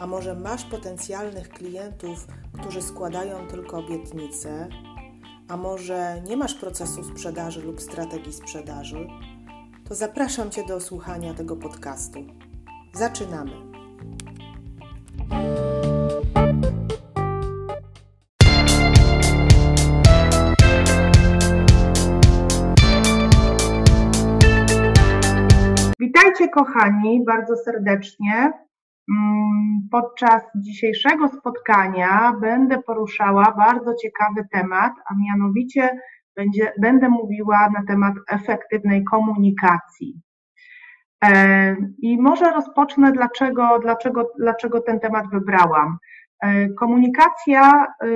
a może masz potencjalnych klientów, którzy składają tylko obietnice, a może nie masz procesu sprzedaży lub strategii sprzedaży, to zapraszam Cię do słuchania tego podcastu. Zaczynamy! Witajcie kochani bardzo serdecznie. Mm, podczas dzisiejszego spotkania będę poruszała bardzo ciekawy temat, a mianowicie będzie, będę mówiła na temat efektywnej komunikacji. E, I może rozpocznę, dlaczego, dlaczego, dlaczego ten temat wybrałam. E, komunikacja e,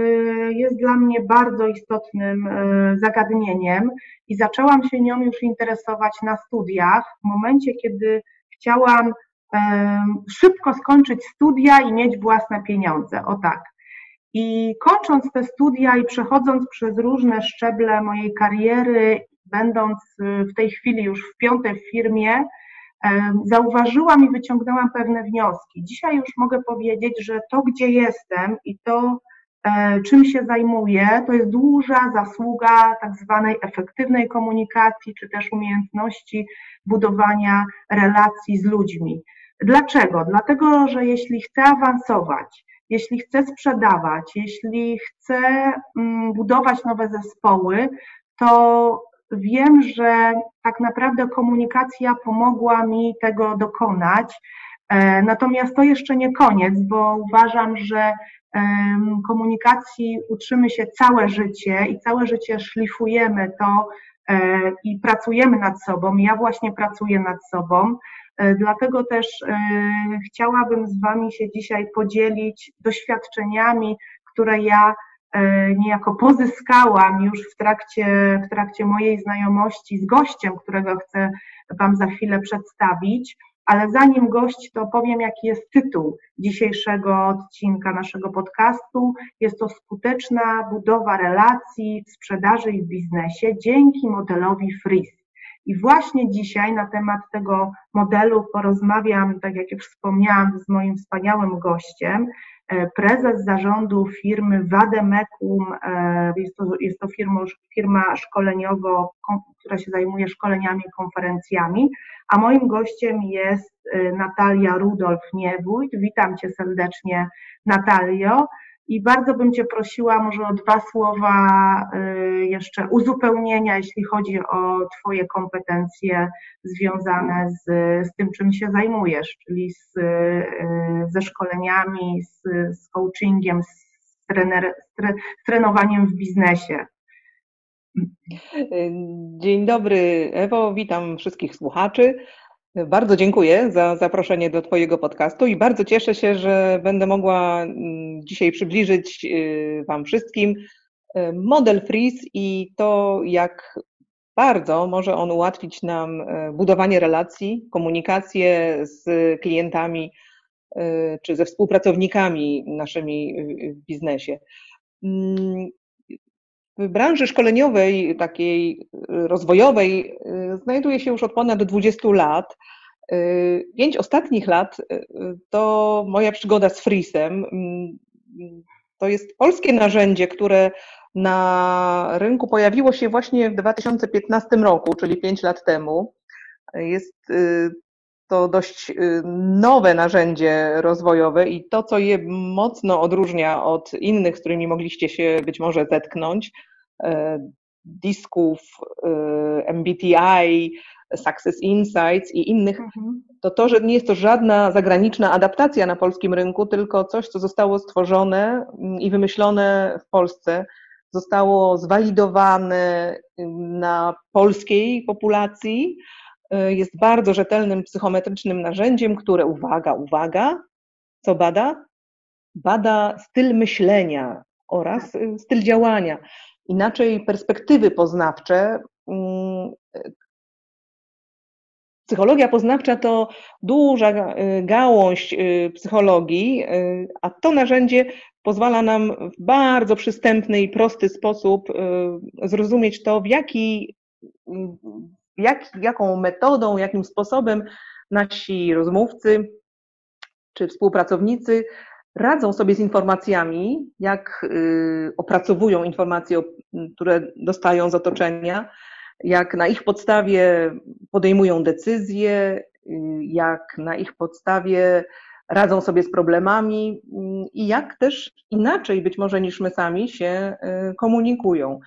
jest dla mnie bardzo istotnym zagadnieniem i zaczęłam się nią już interesować na studiach w momencie, kiedy chciałam szybko skończyć studia i mieć własne pieniądze. O tak. I kończąc te studia i przechodząc przez różne szczeble mojej kariery, będąc w tej chwili już w piątej firmie, zauważyłam i wyciągnęłam pewne wnioski. Dzisiaj już mogę powiedzieć, że to, gdzie jestem i to, czym się zajmuję, to jest duża zasługa tak zwanej efektywnej komunikacji, czy też umiejętności budowania relacji z ludźmi. Dlaczego? Dlatego, że jeśli chcę awansować, jeśli chcę sprzedawać, jeśli chcę mm, budować nowe zespoły, to wiem, że tak naprawdę komunikacja pomogła mi tego dokonać. E, natomiast to jeszcze nie koniec, bo uważam, że komunikacji uczymy się całe życie i całe życie szlifujemy to e, i pracujemy nad sobą. Ja właśnie pracuję nad sobą. E, dlatego też chciałabym z Wami się dzisiaj podzielić doświadczeniami, które ja E, niejako pozyskałam już w trakcie, w trakcie mojej znajomości z gościem, którego chcę Wam za chwilę przedstawić. Ale zanim gość, to powiem, jaki jest tytuł dzisiejszego odcinka naszego podcastu. Jest to skuteczna budowa relacji w sprzedaży i w biznesie dzięki modelowi FRIS. I właśnie dzisiaj na temat tego modelu porozmawiam, tak jak już wspomniałam, z moim wspaniałym gościem, prezes zarządu firmy Wademekum, e, jest to, jest to firma, firma szkoleniowa, która się zajmuje szkoleniami, konferencjami, a moim gościem jest e, Natalia Rudolf-Niewójt. Witam Cię serdecznie, Natalio. I bardzo bym Cię prosiła może o dwa słowa y, jeszcze uzupełnienia, jeśli chodzi o Twoje kompetencje związane z, z tym, czym się zajmujesz, czyli z, y, ze szkoleniami, z, z coachingiem, z, trener, z trenowaniem w biznesie. Dzień dobry, Ewo, witam wszystkich słuchaczy. Bardzo dziękuję za zaproszenie do Twojego podcastu i bardzo cieszę się, że będę mogła mm, dzisiaj przybliżyć y, Wam wszystkim y, model Freeze i to, jak bardzo może on ułatwić nam y, budowanie relacji, komunikację z klientami czy ze współpracownikami naszymi w biznesie. Mm, w branży szkoleniowej, takiej rozwojowej, y, znajduję się już od ponad 20 lat. Y, pięć ostatnich lat y, to moja przygoda z Freesem. Mm, to jest polskie narzędzie, które na rynku pojawiło się właśnie w 2015 roku, czyli 5 lat temu. Jest to dość nowe narzędzie rozwojowe i to, co je mocno odróżnia od innych, z którymi mogliście się być może zetknąć, e, disków, e, MBTI, Success Insights i innych, mhm. to to, że nie jest to żadna zagraniczna adaptacja na polskim rynku, tylko coś, co zostało stworzone mm, i wymyślone w Polsce, zostało zwalidowane na polskiej populacji, jest bardzo rzetelnym psychometrycznym narzędziem, które, uwaga, uwaga, co bada? bada styl myślenia oraz styl działania. Inaczej perspektywy poznawcze. Mm, psychologia poznawcza to duża gałąź psychologii, a to narzędzie pozwala nam w bardzo przystępny i prosty sposób zrozumieć to, w jaki jak, jaką metodą, jakim sposobem nasi rozmówcy czy współpracownicy radzą sobie z informacjami, jak y, opracowują informacje, które dostają z otoczenia, jak na ich podstawie podejmują decyzje, y, jak na ich podstawie radzą sobie z problemami y, i jak też inaczej być może niż my sami się komunikują.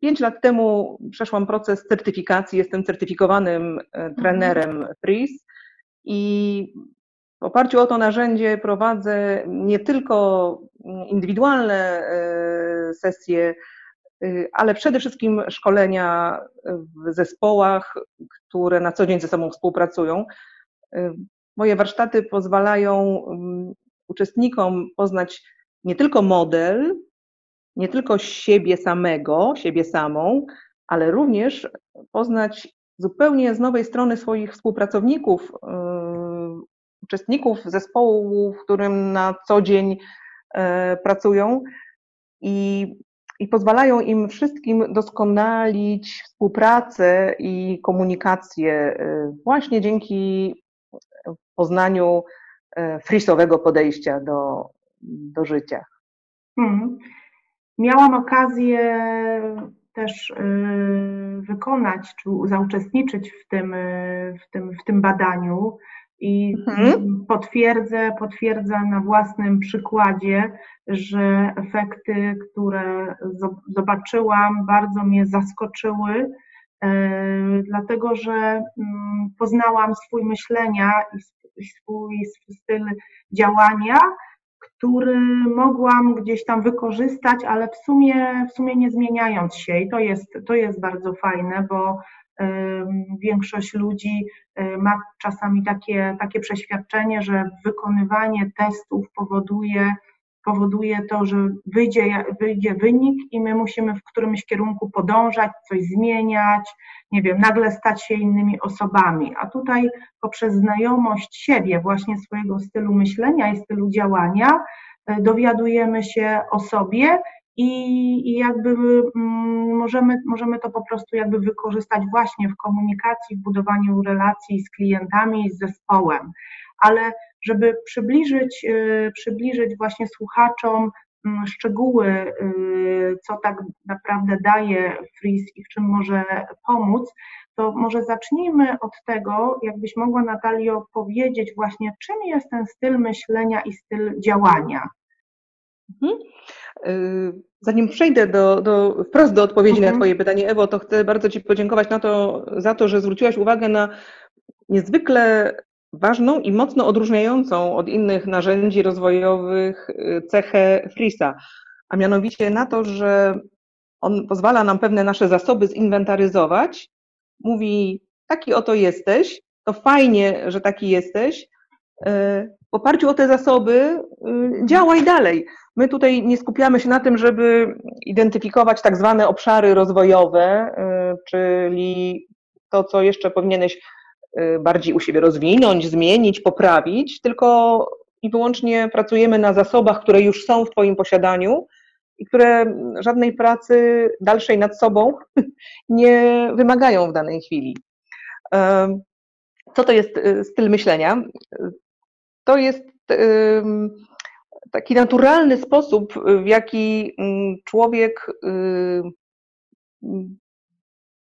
Pięć lat temu przeszłam proces certyfikacji, jestem certyfikowanym e, trenerem FRIS i w oparciu o to narzędzie prowadzę nie tylko indywidualne e, sesje, e, ale przede wszystkim szkolenia w zespołach, które na co dzień ze sobą współpracują. Moje warsztaty pozwalają mm, uczestnikom poznać nie tylko model, nie tylko siebie samego, siebie samą, ale również poznać zupełnie z nowej strony swoich współpracowników, yy, uczestników zespołu, w którym na co dzień yy, pracują i, i pozwalają im wszystkim doskonalić współpracę i komunikację yy, właśnie dzięki poznaniu frisowego podejścia do, do życia. Hmm. Miałam okazję też y, wykonać czy zauczestniczyć w tym, y, w tym, w tym badaniu i mhm. potwierdzę, na własnym przykładzie, że efekty, które zobaczyłam, bardzo mnie zaskoczyły, y, dlatego że mm, poznałam swój myślenia i swój styl działania który mogłam gdzieś tam wykorzystać, ale w sumie, w sumie nie zmieniając się. I to jest, to jest bardzo fajne, bo większość ludzi y, ma czasami takie, takie przeświadczenie, że wykonywanie testów powoduje, powoduje to, że wyjdzie, wyjdzie wynik i my musimy w którymś kierunku podążać, coś zmieniać, nie wiem, nagle stać się innymi osobami. A tutaj poprzez znajomość siebie, właśnie swojego stylu myślenia i stylu działania, e, dowiadujemy się o sobie i, i jakby mm, możemy, możemy to po prostu jakby wykorzystać właśnie w komunikacji, w budowaniu relacji z klientami, z zespołem. Ale żeby przybliżyć, e, przybliżyć właśnie słuchaczom Mm, szczegóły, y, co tak naprawdę daje Freeze i w czym może pomóc, to może zacznijmy od tego, jakbyś mogła Natalio powiedzieć właśnie, czym jest ten styl myślenia i styl działania. Mhm. Y, zanim przejdę do, do, wprost do odpowiedzi mhm. na Twoje pytanie, Ewo, to chcę bardzo Ci podziękować na to, za to, że zwróciłaś uwagę na niezwykle ważną i mocno odróżniającą od innych narzędzi rozwojowych y, cechę Frisa, a mianowicie na to, że on pozwala nam pewne nasze zasoby zinwentaryzować, mówi, taki oto jesteś, to fajnie, że taki jesteś, y, w oparciu o te zasoby y, działaj dalej. My tutaj nie skupiamy się na tym, żeby identyfikować tak zwane obszary rozwojowe, czyli to, co jeszcze powinieneś bardziej u siebie rozwinąć, zmienić, poprawić, tylko i wyłącznie pracujemy na zasobach, które już są w Twoim posiadaniu i które żadnej pracy dalszej nad sobą nie wymagają w danej chwili. Co to jest y, styl myślenia? To jest taki naturalny sposób, w jaki mm, człowiek y,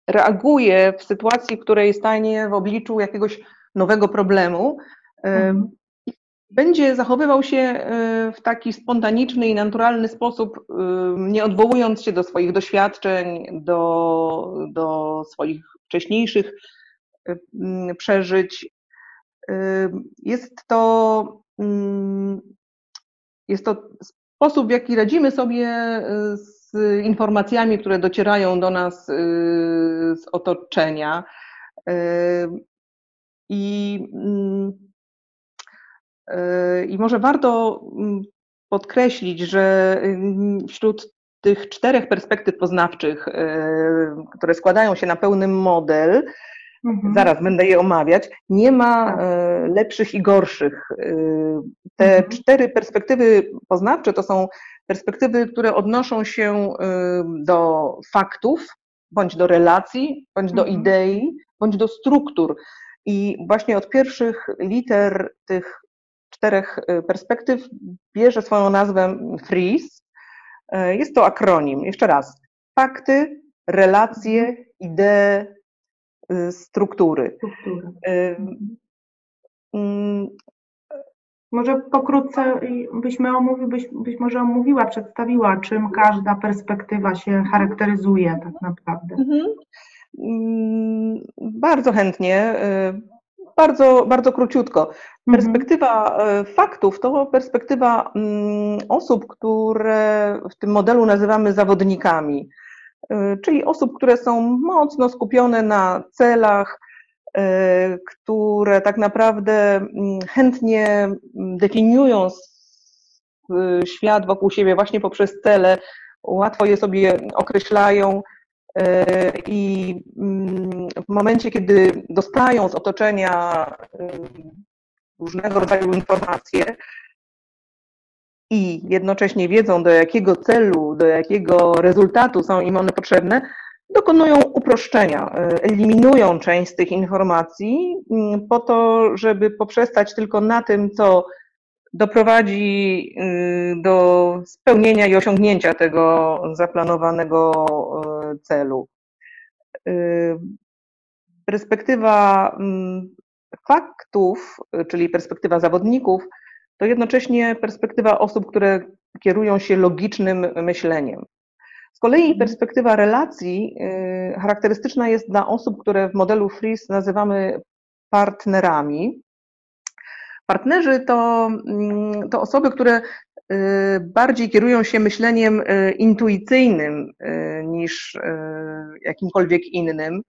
reaguje w sytuacji, w której stanie w obliczu jakiegoś nowego problemu. Mhm. Będzie zachowywał się e, w taki spontaniczny i naturalny sposób, nie odwołując się do swoich doświadczeń, do, do swoich wcześniejszych przeżyć. Jest to, jest to sposób, w jaki radzimy sobie z z informacjami, które docierają do nas y, z otoczenia. Y, I, mm, y, i może warto mm, podkreślić, że wśród tych czterech perspektyw poznawczych, które składają się na pełny model, Mhm. Zaraz będę je omawiać. Nie ma tak. lepszych i gorszych. Te mhm. cztery perspektywy poznawcze to są perspektywy, które odnoszą się do faktów, bądź do relacji, bądź do mhm. idei, bądź do struktur. I właśnie od pierwszych liter tych czterech perspektyw bierze swoją nazwę. Y, jest to akronim. Jeszcze raz. Fakty, relacje, idee, y, struktury. struktury. Mm, może pokrótce byś, omówi, byś, może omówiła, przedstawiła, czym każda perspektywa się charakteryzuje tak naprawdę. Mhm. Mm, bardzo chętnie, y, bardzo, bardzo króciutko. Mhm. Perspektywa mhm. faktów to perspektywa mm, osób, które w tym modelu nazywamy zawodnikami, y, czyli osób, które są mocno skupione na celach, które tak naprawdę mm, chętnie definiują świat wokół siebie właśnie poprzez cele, łatwo je sobie określają, I mm, w momencie, kiedy dostają z otoczenia różnego rodzaju informacje i jednocześnie wiedzą, do jakiego celu, do jakiego rezultatu są im one potrzebne, dokonują uproszczenia, e, eliminują część z tych informacji mm, po to, żeby poprzestać tylko na tym, co doprowadzi y, do spełnienia i osiągnięcia tego zaplanowanego y, celu. Y, perspektywa mm, faktów, czyli perspektywa zawodników, to jednocześnie perspektywa osób, które kierują się logicznym myśleniem. Z kolei mhm. perspektywa relacji charakterystyczna jest dla osób, które w modelu FRIS nazywamy partnerami, Partnerzy to, mm, to osoby, które y, bardziej kierują się myśleniem y, intuicyjnym y, niż jakimkolwiek innym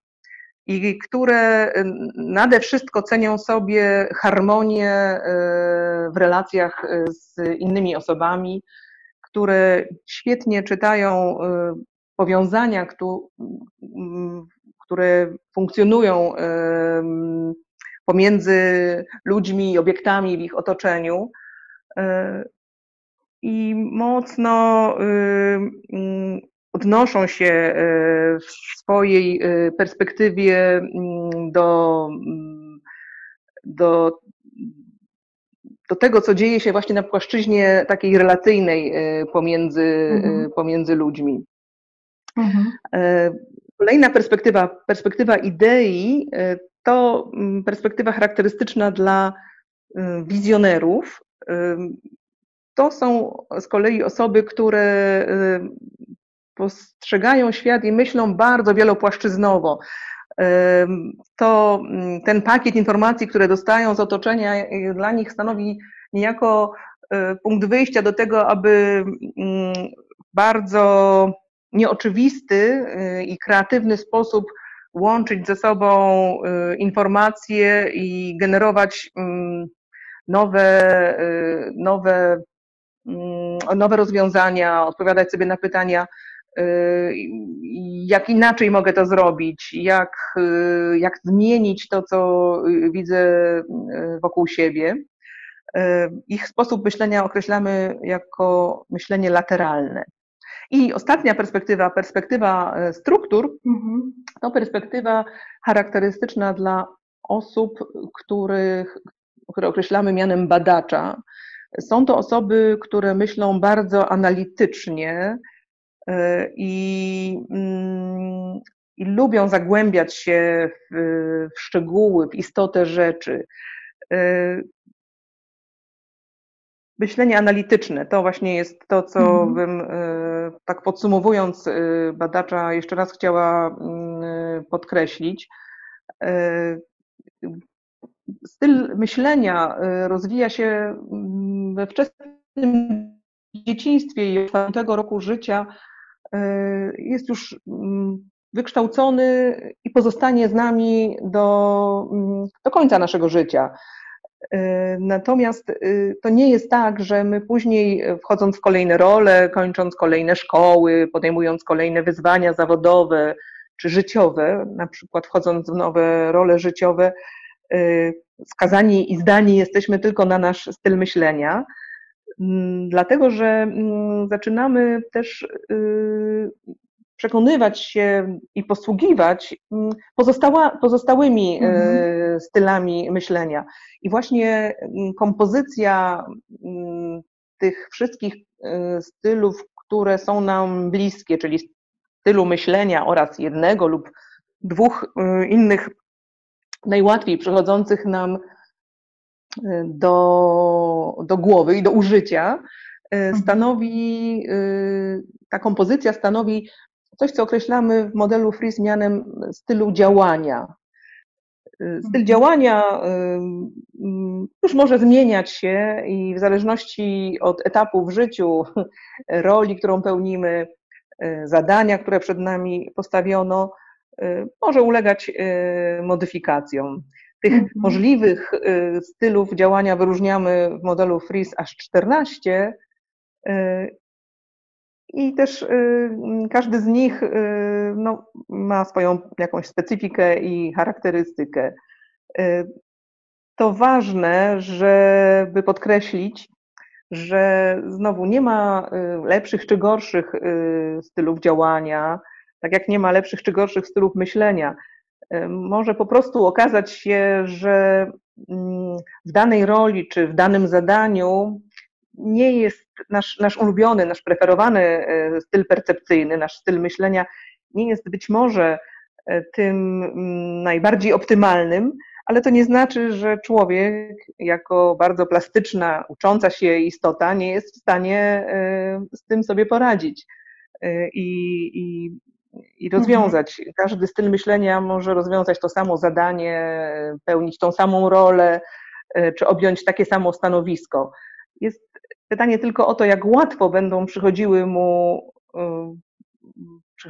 i które nade wszystko cenią sobie harmonię w relacjach z innymi osobami, które świetnie czytają powiązania, które funkcjonują pomiędzy ludźmi i obiektami w ich otoczeniu. I mocno y, mm, odnoszą się e, w swojej e, perspektywie mm, do, mm, do, do tego, co dzieje się właśnie na płaszczyźnie takiej relacyjnej pomiędzy, mhm. pomiędzy ludźmi. Mhm. Kolejna perspektywa, perspektywa idei, to mm, perspektywa charakterystyczna dla wizjonerów. To są z kolei osoby, które postrzegają świat i myślą bardzo wielopłaszczyznowo. To mm, ten pakiet informacji, które dostają z otoczenia, dla nich stanowi niejako punkt wyjścia do tego, aby mm, bardzo nieoczywisty i kreatywny sposób łączyć ze sobą y, informacje i generować mm, nowe, y, nowe, nowe rozwiązania, odpowiadać sobie na pytania, y, jak inaczej mogę to zrobić, jak, jak zmienić to, co widzę wokół siebie. Ich sposób myślenia określamy jako myślenie lateralne. I ostatnia perspektywa, perspektywa e, struktur, mhm. to perspektywa charakterystyczna dla osób, których, które określamy mianem badacza. Są to osoby, które myślą bardzo analitycznie i, mm, i lubią zagłębiać się w, w szczegóły, w istotę rzeczy. E, myślenie analityczne to właśnie jest to, co mhm. bym e, tak podsumowując e, badacza jeszcze raz chciała mm, podkreślić. E, styl myślenia rozwija się mm, we wczesnym dzieciństwie i od tego roku życia jest już mm, wykształcony i pozostanie z nami do, do końca naszego życia. Natomiast to nie jest tak, że my później, wchodząc w kolejne role, kończąc kolejne szkoły, podejmując kolejne wyzwania zawodowe czy życiowe, na przykład wchodząc w nowe role życiowe, skazani i zdani jesteśmy tylko na nasz styl myślenia, mm, dlatego że mm, zaczynamy też y, przekonywać się i posługiwać mm, pozostała, pozostałymi y, mhm. stylami myślenia. I właśnie kompozycja tych wszystkich y, stylów, które są nam bliskie, czyli stylu myślenia oraz jednego lub dwóch innych najłatwiej przychodzących nam do, do głowy i do użycia, y, mhm. stanowi, y, ta kompozycja stanowi coś, co określamy w modelu Fries mianem stylu działania. Styl mhm. działania już może zmieniać się i w zależności od etapu w życiu, roli, którą pełnimy, zadania, które przed nami postawiono, może ulegać modyfikacjom. Tych mhm. możliwych y, stylów działania wyróżniamy w modelu FRIS aż 14 i też każdy z nich no, ma swoją jakąś specyfikę i charakterystykę. To ważne, żeby podkreślić, że znowu nie ma lepszych czy gorszych stylów działania, tak jak nie ma lepszych czy gorszych stylów myślenia. Może po prostu okazać się, że mm, w danej roli czy w danym zadaniu nie jest nasz, nasz ulubiony, nasz preferowany e, styl percepcyjny, nasz styl myślenia nie jest być może e, tym mm, najbardziej optymalnym, ale to nie znaczy, że człowiek jako bardzo plastyczna, ucząca się istota nie jest w stanie e, z tym sobie poradzić. I, i i rozwiązać. Mhm. Każdy styl myślenia może rozwiązać to samo zadanie, pełnić tą samą rolę, e, czy objąć takie samo stanowisko. Jest pytanie tylko o to, jak łatwo będą przychodziły mu, e,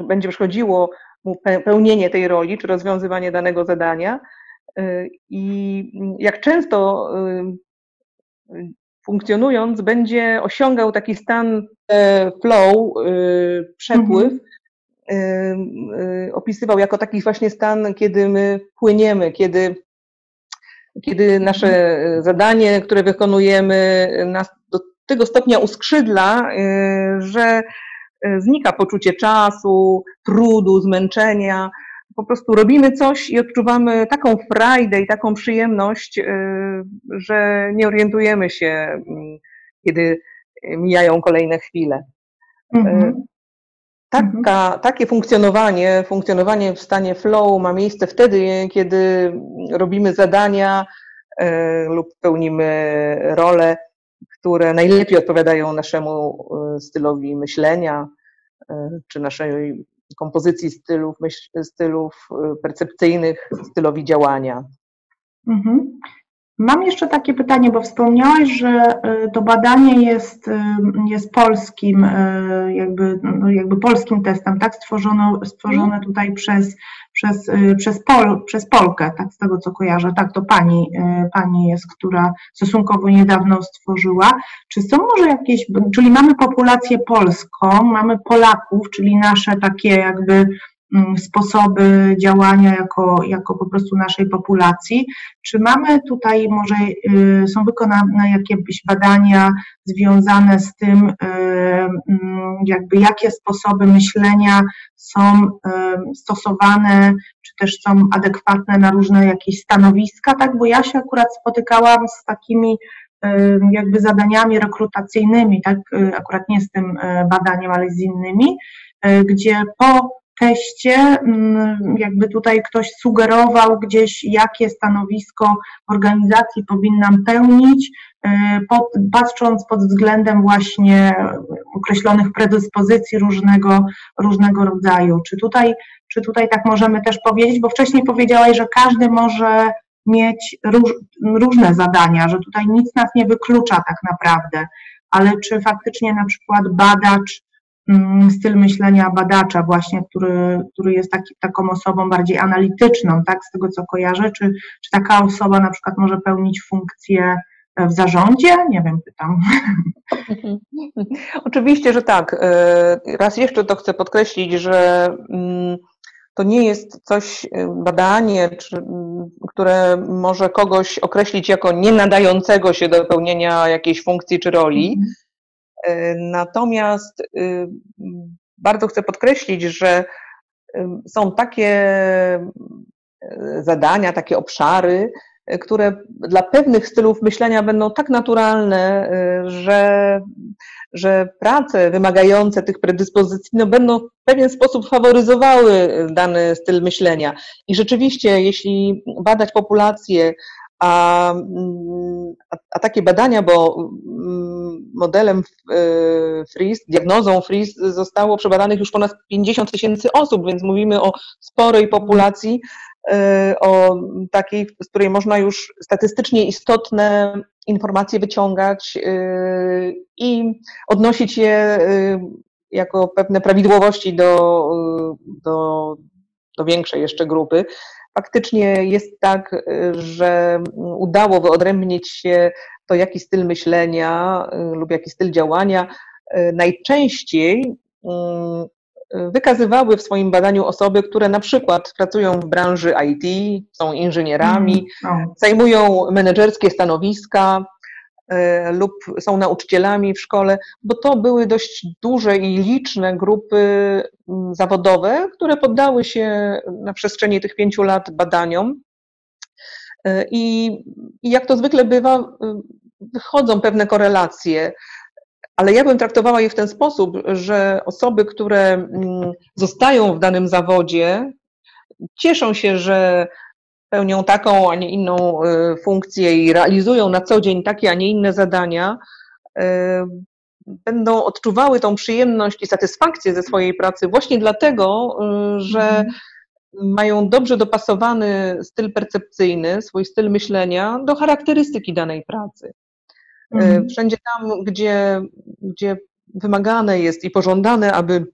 będzie przychodziło mu pełnienie tej roli, czy rozwiązywanie danego zadania e, i jak często funkcjonując będzie osiągał taki stan flow, przepływ, mhm opisywał jako taki właśnie stan, kiedy my płyniemy, kiedy, kiedy nasze zadanie, które wykonujemy, nas do tego stopnia uskrzydla, y, że y, znika poczucie czasu, trudu, zmęczenia. Po prostu robimy coś i odczuwamy taką frajdę i taką przyjemność, że nie orientujemy się, kiedy mijają kolejne chwile. Mhm. Mhm. Taka, takie funkcjonowanie, funkcjonowanie w stanie flow ma miejsce wtedy, kiedy robimy zadania e, lub pełnimy role, które najlepiej odpowiadają naszemu e, stylowi myślenia e, czy naszej kompozycji stylów, myśl, stylów percepcyjnych, stylowi działania. Mhm. Mam jeszcze takie pytanie, bo wspomniałaś, że y, to badanie jest, y, jest polskim, y, jakby, no jakby polskim testem, tak? Stworzone, stworzone mhm. tutaj przez, przez, przez, Pol, przez Polkę, tak? Z tego co kojarzę. Tak, to pani, pani jest, która stosunkowo niedawno stworzyła. Czy są może jakieś, czyli mamy populację polską, mamy Polaków, czyli nasze takie jakby sposoby działania jako, jako po prostu naszej populacji. Czy mamy tutaj może, y, są wykonane jakieś badania związane z tym, y, mm, jakby jakie sposoby myślenia są y, stosowane, czy też są adekwatne na różne jakieś stanowiska, tak? Bo ja się akurat spotykałam z takimi jakby zadaniami rekrutacyjnymi, tak? Akurat nie z tym badaniem, ale z innymi, gdzie po teście, mm, jakby tutaj ktoś sugerował gdzieś, jakie stanowisko organizacji powinnam pełnić, y, pod, patrząc pod względem właśnie określonych predyspozycji różnego, różnego rodzaju. Czy tutaj, czy tutaj tak możemy też powiedzieć, bo wcześniej powiedziałaś, że każdy może mieć róż, różne zadania, że tutaj nic nas nie wyklucza tak naprawdę, ale czy faktycznie na przykład badacz styl myślenia badacza właśnie, który, który jest taki, taką osobą bardziej analityczną, tak, z tego co kojarzę, czy, czy taka osoba na przykład może pełnić funkcję w zarządzie? Nie wiem, pytam. Oczywiście, że tak. E, raz jeszcze to chcę podkreślić, że mm, to nie jest coś, e, badanie, czy, mm, które może kogoś określić jako nie nadającego się do pełnienia jakiejś funkcji czy roli. E, natomiast bardzo chcę podkreślić, że są takie zadania, takie obszary, które dla pewnych stylów myślenia będą tak naturalne, y, że, że prace wymagające tych predyspozycji no, będą w pewien sposób faworyzowały dany styl myślenia. I rzeczywiście, jeśli badać populację, a, a, a, takie badania, bo mm, modelem y, FRIS, diagnozą FRIS zostało przebadanych już ponad 50 tysięcy osób, więc mówimy o sporej populacji, Y, o takiej, z której można już statystycznie istotne informacje wyciągać y, i odnosić je jako pewne prawidłowości do, do, do większej jeszcze grupy. Faktycznie jest tak, że udało wyodrębnić się to, jaki styl myślenia lub jaki styl działania najczęściej wykazywały w swoim badaniu osoby, które na przykład pracują w branży IT, są inżynierami, mm, zajmują menedżerskie stanowiska lub są nauczycielami w szkole, bo to były dość duże i liczne grupy mm, zawodowe, które poddały się na przestrzeni tych pięciu lat badaniom. E, I, i jak to zwykle bywa, wychodzą pewne korelacje ale ja bym traktowała je w ten sposób, że osoby, które mm, zostają w danym zawodzie, cieszą się, że pełnią taką, a nie inną y, funkcję i realizują na co dzień takie, a nie inne zadania, y, będą odczuwały tą przyjemność i satysfakcję ze swojej pracy właśnie dlatego, y, że mhm. mają dobrze dopasowany styl percepcyjny, swój styl myślenia do charakterystyki danej pracy. Mhm. Wszędzie tam, gdzie, gdzie wymagane jest i pożądane, aby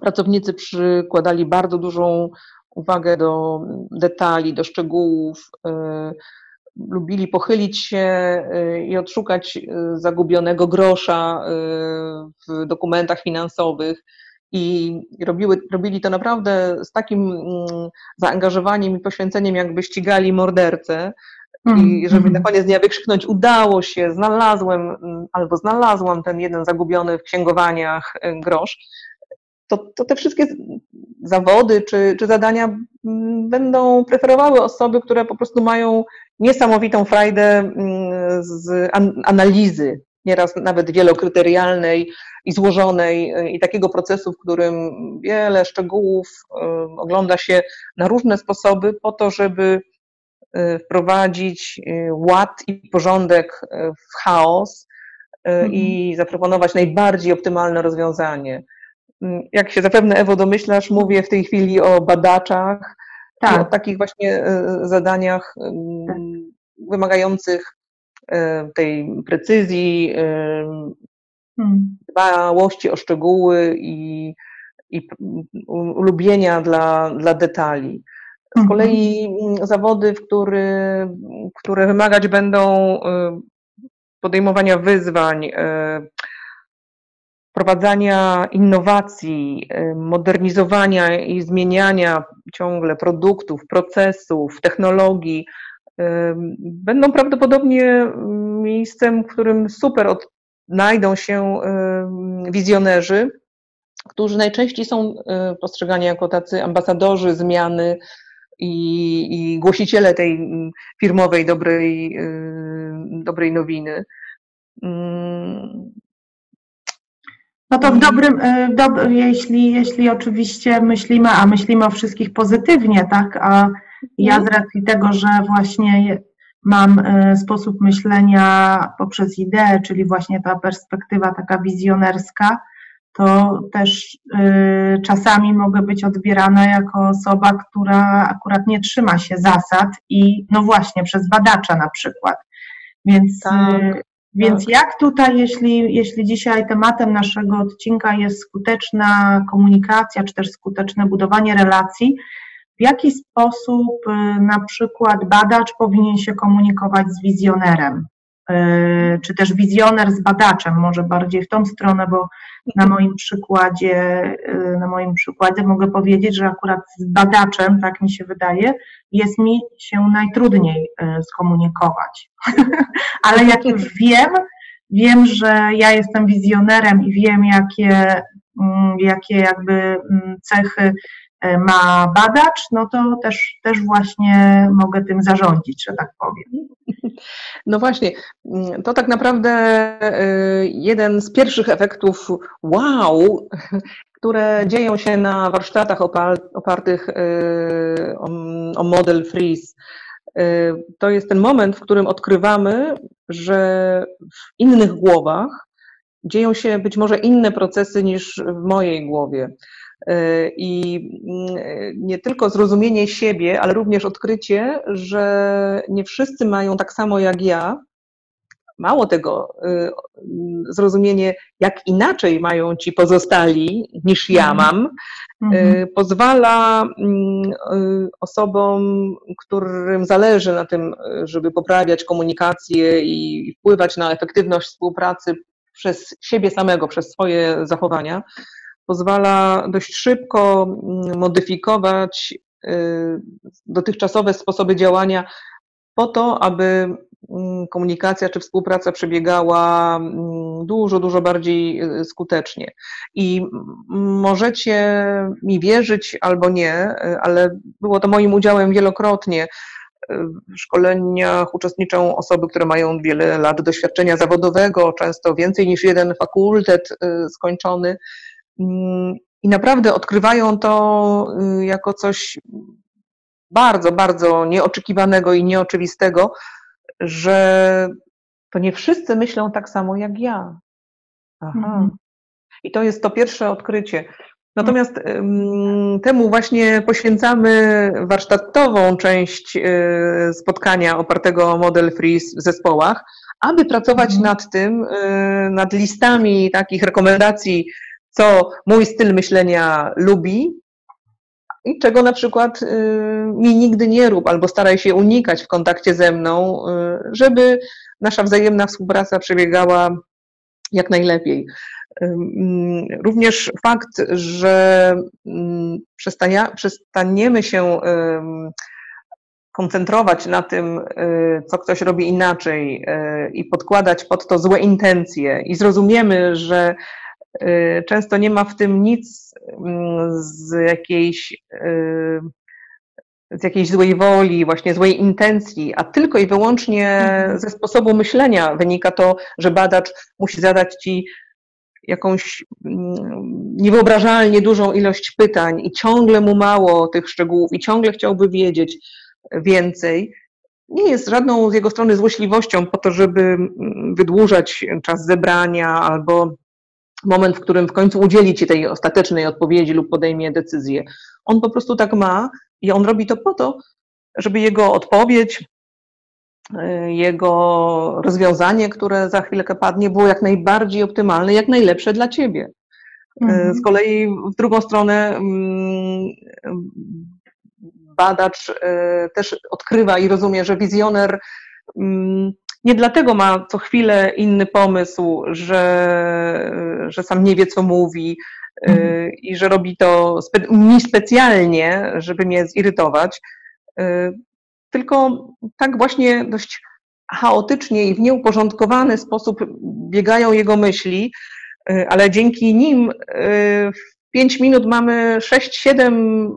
pracownicy przykładali bardzo dużą uwagę do detali, do szczegółów, e, lubili pochylić się e, i odszukać zagubionego grosza w dokumentach finansowych. I robiły, robili to naprawdę z takim mm, zaangażowaniem i poświęceniem, jakby ścigali mordercę, i mhm, żeby na mhm. koniec dnia wykrzyknąć, udało się, znalazłem mm, albo znalazłam ten jeden zagubiony w księgowaniach y, grosz, to, to te wszystkie zawody czy, czy zadania mm, będą preferowały osoby, które po prostu mają niesamowitą frajdę mm, z analizy, nieraz nawet wielokryterialnej i złożonej i takiego procesu, w którym wiele szczegółów y, ogląda się na różne sposoby po to, żeby Y, wprowadzić y, ład i porządek w chaos mhm. i zaproponować najbardziej optymalne rozwiązanie. Mm, jak się zapewne, Ewo, domyślasz, mówię w tej chwili o badaczach, tak. o takich właśnie zadaniach tak. wymagających tej precyzji, hmm. dbałości o szczegóły i, i ulubienia dla, dla detali. Z mhm. kolei mm, zawody, w który, które wymagać będą podejmowania wyzwań, wprowadzania innowacji, y, modernizowania i zmieniania ciągle produktów, procesów, technologii, będą prawdopodobnie miejscem, w którym super odnajdą się wizjonerzy, którzy najczęściej są postrzegani jako tacy ambasadorzy zmiany, i, i głosiciele tej mm, firmowej dobrej, y, dobrej nowiny. No to w dobrym, y, dob jeśli, jeśli oczywiście myślimy, a myślimy o wszystkich pozytywnie, tak, a ja z mhm. racji tego, że właśnie mam y, sposób myślenia poprzez ideę, czyli właśnie ta perspektywa taka wizjonerska, to też y, czasami mogę być odbierana jako osoba, która akurat nie trzyma się zasad i no właśnie przez badacza na przykład. Więc y, tak. Więc tak. jak tutaj, jeśli, jeśli dzisiaj tematem naszego odcinka jest skuteczna komunikacja, czy też skuteczne budowanie relacji, w jaki sposób y, na przykład badacz powinien się komunikować z wizjonerem? Y, czy też wizjoner z badaczem, może bardziej w tą stronę, bo na moim przykładzie, y, na moim przykładzie mogę powiedzieć, że akurat z badaczem, tak mi się wydaje, jest mi się najtrudniej skomunikować. Ale jak już wiem, wiem, że ja jestem wizjonerem i wiem, jakie, mm, jakie jakby mm, cechy E, ma badacz, no to też, też właśnie mogę tym zarządzić, że tak powiem. No właśnie, to tak naprawdę e, jeden z pierwszych efektów wow, które dzieją się na warsztatach opartych e, o model Freeze. To jest ten moment, w którym odkrywamy, że w innych głowach dzieją się być może inne procesy niż w mojej głowie. E, I mm, nie tylko zrozumienie siebie, ale również odkrycie, że nie wszyscy mają tak samo jak ja. Mało tego, e, zrozumienie, jak inaczej mają ci pozostali niż ja mhm. mam, e, mhm. pozwala mm, osobom, którym zależy na tym, żeby poprawiać komunikację i wpływać na efektywność współpracy przez siebie samego, przez swoje zachowania, pozwala dość szybko mm, modyfikować y, dotychczasowe sposoby działania po to, aby mm, komunikacja czy współpraca przebiegała mm, dużo, dużo bardziej y, skutecznie. I możecie mi wierzyć albo nie, y, ale było to moim udziałem wielokrotnie. W szkoleniach uczestniczą osoby, które mają wiele lat doświadczenia zawodowego, często więcej niż jeden fakultet skończony I naprawdę odkrywają to y, jako coś bardzo, bardzo nieoczekiwanego i nieoczywistego, że to nie wszyscy myślą tak samo jak ja. Aha. Mhm. I to jest to pierwsze odkrycie. Natomiast um, temu właśnie poświęcamy warsztatową część y, spotkania opartego o model Freeze w zespołach, aby pracować mhm. nad tym, y, nad listami takich rekomendacji co mój styl myślenia lubi i czego na przykład y, mi nigdy nie rób albo staraj się unikać w kontakcie ze mną, y, żeby nasza wzajemna współpraca przebiegała jak najlepiej. Również fakt, że przestaniemy się koncentrować na tym, y, co ktoś robi inaczej i podkładać pod to złe intencje i zrozumiemy, że często nie ma w tym nic mm, z jakiejś, y, z jakiejś złej woli, właśnie złej intencji, a tylko i wyłącznie mhm. ze sposobu myślenia wynika to, że badacz musi zadać ci jakąś mm, niewyobrażalnie dużą ilość pytań i ciągle mu mało tych szczegółów i ciągle chciałby wiedzieć więcej. Nie jest żadną z jego strony złośliwością po to, żeby mm, wydłużać czas zebrania albo moment, w którym w końcu udzieli ci tej ostatecznej odpowiedzi lub podejmie decyzję. On po prostu tak ma i on robi to po to, żeby jego odpowiedź, y, jego rozwiązanie, które za chwilkę padnie, było jak najbardziej optymalne, jak najlepsze dla ciebie. Y, mhm. Z kolei w drugą stronę mm, badacz y, też odkrywa i rozumie, że wizjoner mm, nie dlatego ma co chwilę inny pomysł, że, że sam nie wie, co mówi y, mhm. i że robi to spe, mi specjalnie, żeby mnie zirytować, y, tylko tak właśnie dość chaotycznie i w nieuporządkowany sposób biegają jego myśli, y, ale dzięki nim w pięć minut mamy sześć, siedem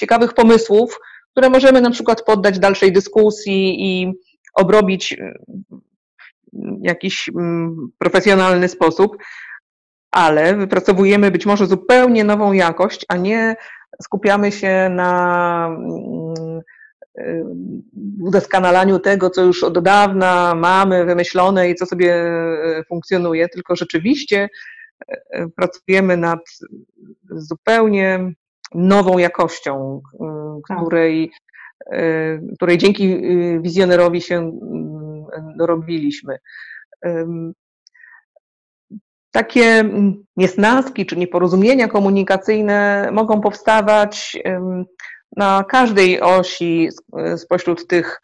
ciekawych pomysłów, które możemy na przykład poddać dalszej dyskusji i obrobić y, w jakiś mm, profesjonalny sposób, ale wypracowujemy być może zupełnie nową jakość, a nie skupiamy się na mm, y, udoskonalaniu tego, co już od dawna mamy wymyślone i co sobie y, funkcjonuje, tylko rzeczywiście pracujemy nad zupełnie nową jakością, tak. której Y, której dzięki y, wizjonerowi się mm, dorobiliśmy. takie mm, niesnaski czy nieporozumienia komunikacyjne mogą powstawać na każdej osi spośród tych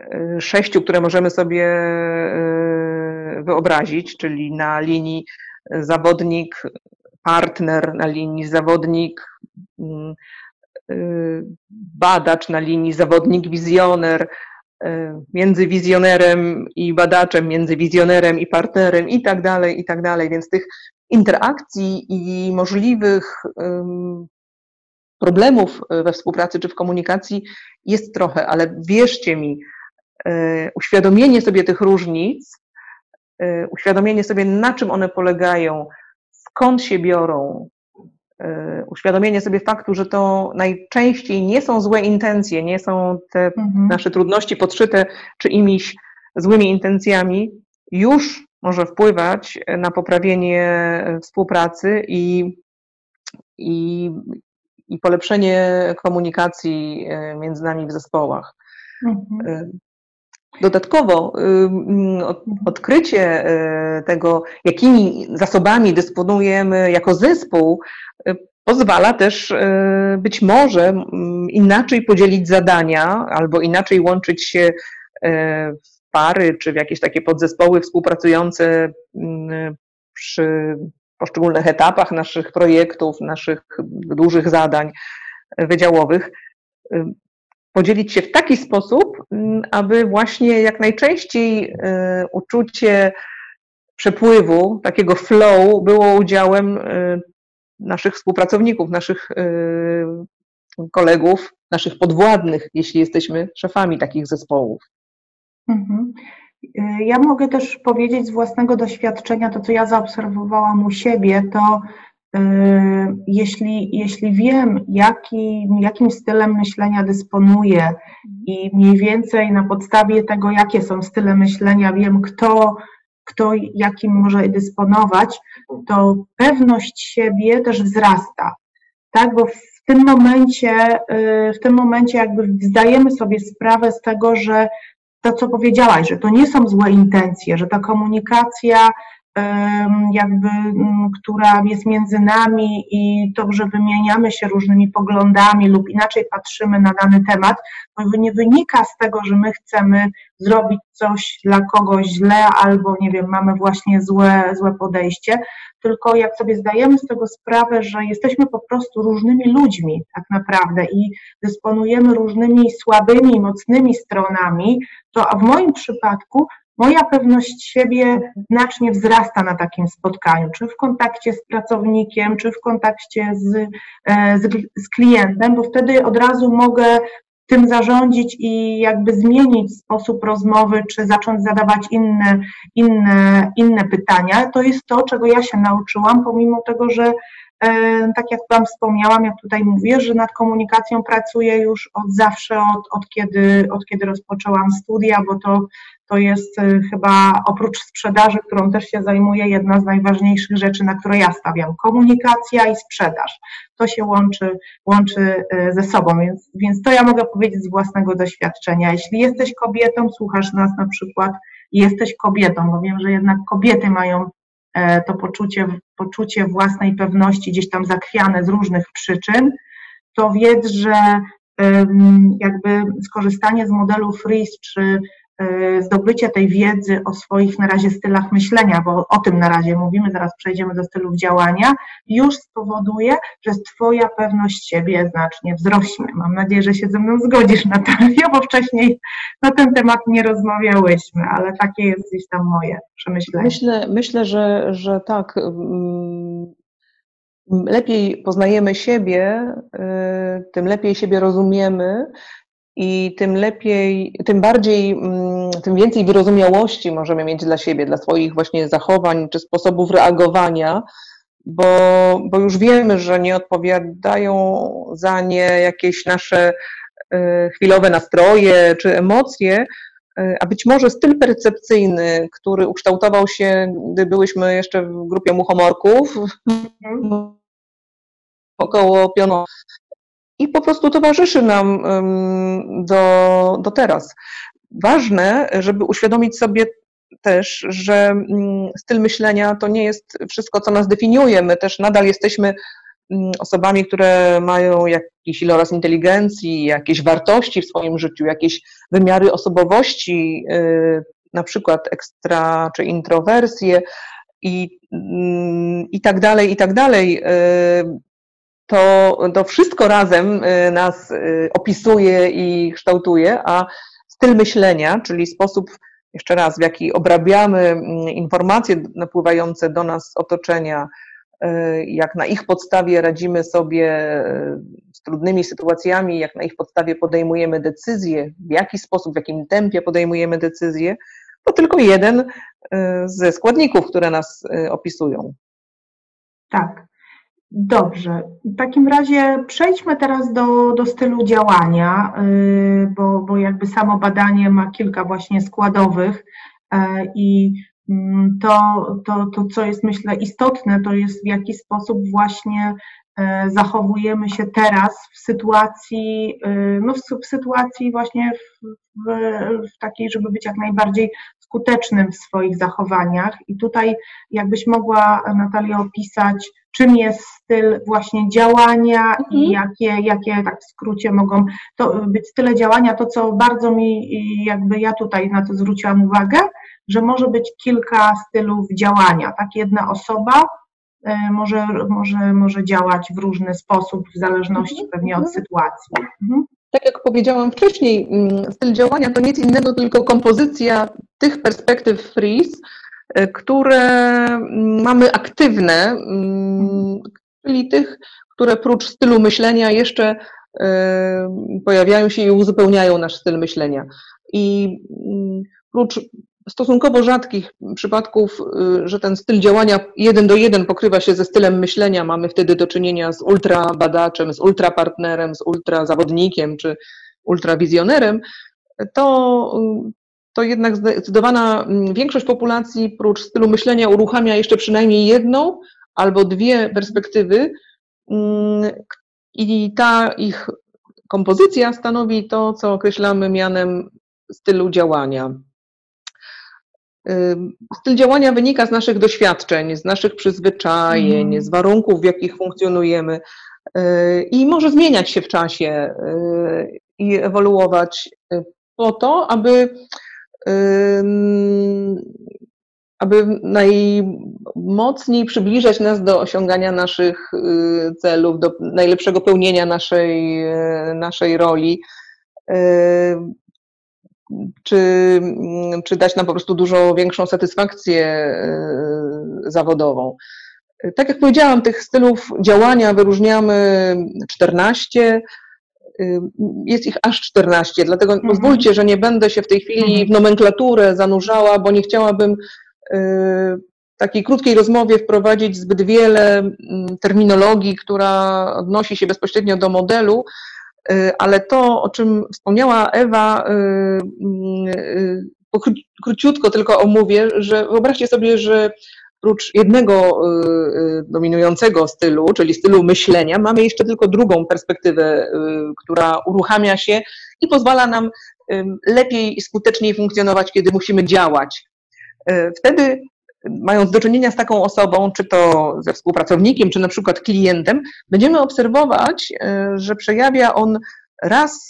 e, sześciu, które możemy sobie wyobrazić, czyli na linii zawodnik, partner, na linii zawodnik, mm, badacz, na linii zawodnik, wizjoner, E, między wizjonerem i badaczem, między wizjonerem i partnerem i tak dalej, i tak dalej. Więc tych interakcji i możliwych problemów we współpracy czy w komunikacji jest trochę, ale wierzcie mi, e, uświadomienie sobie tych różnic, uświadomienie sobie, na czym one polegają, skąd się biorą, uświadomienie sobie faktu, że to najczęściej nie są złe intencje, nie są te mhm. nasze trudności podszyte czyimiś złymi intencjami, już może wpływać na poprawienie współpracy i, i, i polepszenie komunikacji e, między nami w zespołach. Mhm. Dodatkowo odkrycie tego, jakimi zasobami dysponujemy jako zespół, pozwala też e, być może inaczej podzielić zadania albo inaczej łączyć się w pary czy w jakieś takie podzespoły współpracujące przy poszczególnych etapach naszych projektów, naszych dużych zadań wydziałowych. E, podzielić się w taki sposób, aby właśnie jak najczęściej uczucie przepływu, takiego flow było udziałem naszych współpracowników, naszych y, kolegów, naszych podwładnych, jeśli jesteśmy szefami takich zespołów. Mhm. Ja mogę też powiedzieć z własnego doświadczenia, to co ja zaobserwowałam u siebie, to jeśli, jeśli wiem, jaki, jakim stylem myślenia dysponuję i mniej więcej na podstawie tego, jakie są style myślenia, wiem, kto kto jakim może dysponować, to pewność siebie też wzrasta, tak, bo w tym momencie, y, w tym momencie jakby zdajemy sobie sprawę z tego, że to, co powiedziałaś, że to nie są złe intencje, że ta komunikacja jakby, mm, która jest między nami i to, że wymieniamy się różnymi poglądami lub inaczej patrzymy na dany temat, nie wynika z tego, że my chcemy zrobić coś dla kogoś źle albo, nie wiem, mamy właśnie złe, złe podejście, tylko jak sobie zdajemy z tego sprawę, że jesteśmy po prostu różnymi ludźmi tak naprawdę i dysponujemy różnymi słabymi mocnymi stronami, to w moim przypadku moja pewność siebie znacznie wzrasta na takim spotkaniu, czy w kontakcie z pracownikiem, czy w kontakcie z, e, z, z klientem, bo wtedy od razu mogę tym zarządzić i jakby zmienić sposób rozmowy, czy zacząć zadawać inne, inne, inne pytania. To jest to, czego ja się nauczyłam, pomimo tego, że e, tak jak Wam wspomniałam, jak tutaj mówię, że nad komunikacją pracuję już od zawsze, od, od, kiedy, od kiedy rozpoczęłam studia, bo to to jest y, chyba oprócz sprzedaży, którą też się zajmuję, jedna z najważniejszych rzeczy, na które ja stawiam. Komunikacja i sprzedaż. To się łączy, łączy y, ze sobą, więc, więc to ja mogę powiedzieć z własnego doświadczenia. Jeśli jesteś kobietą, słuchasz nas na przykład i jesteś kobietą, bo wiem, że jednak kobiety mają e, to poczucie, poczucie własnej pewności gdzieś tam zakwiane z różnych przyczyn, to wiedz, że jakby skorzystanie z modelu FRIS czy zdobycie tej wiedzy o swoich na razie stylach myślenia, bo o tym na razie mówimy, zaraz przejdziemy do stylów działania, już spowoduje, że Twoja pewność siebie znacznie wzrośnie. Mam nadzieję, że się ze mną zgodzisz, Natalia, bo wcześniej na ten temat nie rozmawiałyśmy, ale takie jest gdzieś tam moje przemyślenie. Myślę, myślę że, że tak. Mm, lepiej poznajemy siebie, y, tym lepiej siebie rozumiemy i tym lepiej, tym bardziej, mm, tym więcej wyrozumiałości możemy mieć dla siebie, dla swoich właśnie zachowań czy sposobów reagowania, bo, bo już wiemy, że nie odpowiadają za nie jakieś nasze y, chwilowe nastroje czy emocje, y, a być może styl percepcyjny, który ukształtował się, gdy byłyśmy jeszcze w grupie muchomorków, mhm. około piono i po prostu towarzyszy nam do, do teraz. Ważne, żeby uświadomić sobie też, że mm, styl myślenia to nie jest wszystko, co nas definiuje. My też nadal jesteśmy mm, osobami, które mają jakiś iloraz inteligencji, jakieś wartości w swoim życiu, jakieś wymiary osobowości, y, na przykład ekstra czy introwersję i, mm, i tak dalej, i tak dalej. Y, to, to wszystko razem y, nas opisuje i kształtuje, a styl myślenia, czyli sposób jeszcze raz, w jaki obrabiamy mm, informacje napływające do nas z otoczenia, y, jak na ich podstawie radzimy sobie y, z trudnymi sytuacjami, jak na ich podstawie podejmujemy decyzje, w jaki sposób, w jakim tempie podejmujemy decyzje, to tylko jeden y, ze składników, które nas opisują. Tak. Dobrze. W takim razie przejdźmy teraz do, do stylu działania, y, bo, bo jakby samo badanie ma kilka właśnie składowych e, i mm, to, to, to, co jest myślę istotne, to jest w jaki sposób właśnie e, zachowujemy się teraz w sytuacji, y, no w sytuacji właśnie w, w, w takiej, żeby być jak najbardziej skutecznym w swoich zachowaniach. I tutaj jakbyś mogła Natalia opisać, czym jest styl właśnie działania mhm. i jakie, jakie tak w skrócie mogą to być style działania, to co bardzo mi jakby ja tutaj na to zwróciłam uwagę, że może być kilka stylów działania. Tak jedna osoba e, może, może, może działać w różny sposób w zależności mhm. pewnie od mhm. sytuacji. Mhm. Tak jak powiedziałam wcześniej, mm, styl działania to nic innego, tylko kompozycja tych perspektyw freeze, które mm, mamy aktywne, mm, czyli tych, które prócz stylu myślenia jeszcze e, pojawiają się i uzupełniają nasz styl myślenia. I prócz stosunkowo rzadkich przypadków, y, że ten styl działania jeden do jeden pokrywa się ze stylem myślenia, mamy wtedy do czynienia z ultrabadaczem, z ultrapartnerem, z ultrazawodnikiem czy ultrawizjonerem, to, to jednak zdecydowana mm, większość populacji prócz stylu myślenia uruchamia jeszcze przynajmniej jedną albo dwie perspektywy mm, i ta ich kompozycja stanowi to, co określamy mianem stylu działania. Styl działania wynika z naszych doświadczeń, z naszych przyzwyczajeń, mm. z warunków, w jakich funkcjonujemy y, i może zmieniać się w czasie y, i ewoluować y, po to, aby, aby najmocniej przybliżać nas do osiągania naszych celów, do najlepszego pełnienia naszej, naszej roli czy, czy dać nam po prostu dużo większą satysfakcję e, zawodową. Tak jak powiedziałam, tych stylów działania wyróżniamy 14. E, jest ich aż 14, dlatego mhm. pozwólcie, że nie będę się w tej chwili mhm. w nomenklaturę zanurzała, bo nie chciałabym w takiej krótkiej rozmowie wprowadzić zbyt wiele terminologii, która odnosi się bezpośrednio do modelu, Y, ale to, o czym wspomniała Ewa, y, y, króciutko tylko omówię, że wyobraźcie sobie, że oprócz jednego dominującego stylu, czyli stylu myślenia, mamy jeszcze tylko drugą perspektywę, która uruchamia się i pozwala nam lepiej i skuteczniej funkcjonować, kiedy musimy działać. Wtedy mając do czynienia z taką osobą, czy to ze współpracownikiem, czy na przykład klientem, będziemy obserwować, że przejawia on raz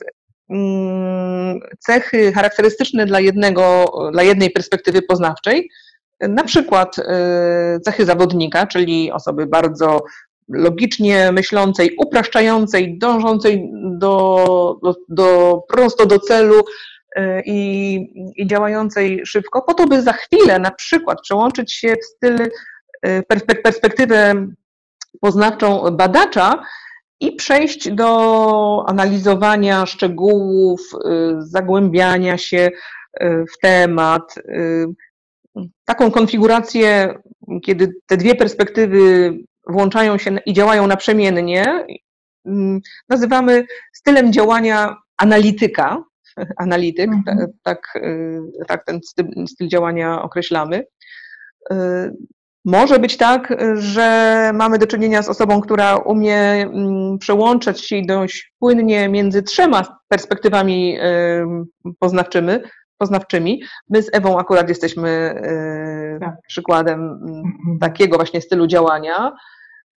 cechy charakterystyczne dla, jednego, dla jednej perspektywy poznawczej, na przykład e, cechy zawodnika, czyli osoby bardzo logicznie myślącej, upraszczającej, dążącej do, do, do prosto do celu, Y, i, i działającej szybko, po to, by za chwilę na przykład przełączyć się w styl, y, perspektywę poznawczą badacza i przejść do analizowania szczegółów, y, zagłębiania się w temat. Taką konfigurację, kiedy te dwie perspektywy włączają się i działają naprzemiennie, nazywamy stylem działania analityka, analityk, mhm. tak, y, tak ten styl, działania określamy. Y, może być tak, że mamy do czynienia z osobą, która umie mm, przełączać się dość płynnie między trzema perspektywami poznawczymi, poznawczymi. My z Ewą akurat jesteśmy e, tak. przykładem mhm. takiego właśnie stylu działania.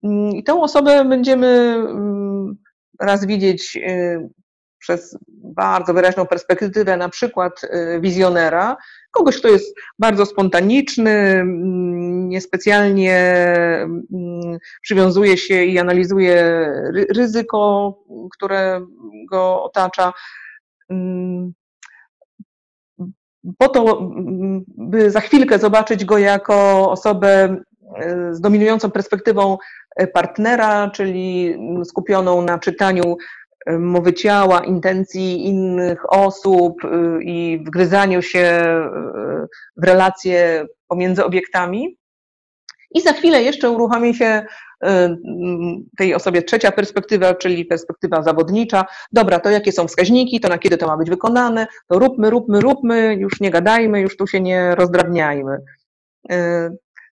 Mm, I tą osobę będziemy mm, raz widzieć e, przez bardzo wyraźną perspektywę, na przykład wizjonera, kogoś, kto jest bardzo spontaniczny, mm, niespecjalnie przywiązuje się i analizuje ryzyko, które go otacza po to, by za chwilkę zobaczyć go jako osobę e, z dominującą perspektywą e, partnera, czyli skupioną na czytaniu e, mowy ciała, intencji innych osób i wgryzaniu się w relacje pomiędzy obiektami. I za chwilę jeszcze uruchomi się tej osobie trzecia perspektywa, czyli perspektywa zawodnicza. Dobra, to jakie są wskaźniki, to na kiedy to ma być wykonane, to róbmy, róbmy, róbmy, już nie gadajmy, już tu się nie rozdrabniajmy. Y,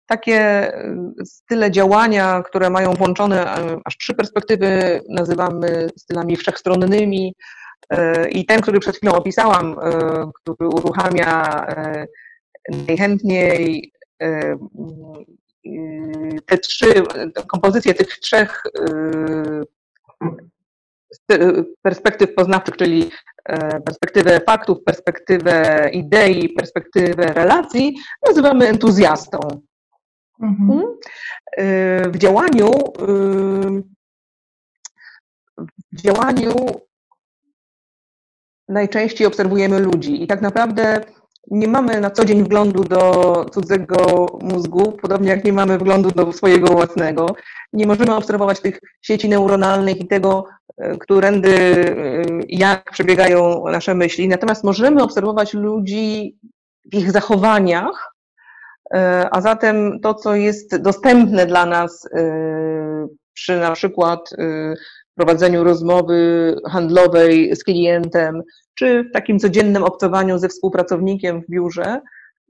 takie y, style działania, które mają włączone aż trzy perspektywy, nazywamy stylami wszechstronnymi. Y, I ten, który przed chwilą opisałam, który uruchamia najchętniej te trzy, kompozycje tych trzech y, perspektyw poznawczych, czyli e, perspektywę faktów, perspektywę idei, perspektywę relacji, nazywamy entuzjastą. Mhm. Hmm? Y, w działaniu y, w działaniu najczęściej obserwujemy ludzi i tak naprawdę nie mamy na co dzień wglądu do cudzego mózgu, podobnie jak nie mamy wglądu do swojego własnego. Nie możemy obserwować tych sieci neuronalnych i tego, e, którędy, e, jak przebiegają nasze myśli. Natomiast możemy obserwować ludzi w ich zachowaniach, e, a zatem to, co jest dostępne dla nas przy na przykład prowadzeniu rozmowy handlowej z klientem, czy w takim codziennym obcowaniu ze współpracownikiem w biurze,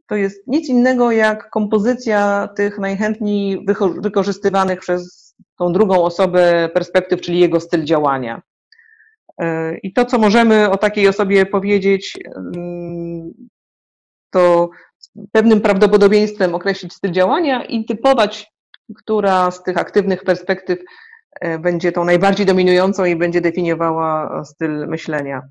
to jest nic innego jak kompozycja tych najchętniej wykorzystywanych przez tą drugą osobę perspektyw, czyli jego styl działania. E, I to, co możemy o takiej osobie powiedzieć, to z pewnym prawdopodobieństwem określić styl działania i typować, która z tych aktywnych perspektyw będzie tą najbardziej dominującą i będzie definiowała styl myślenia.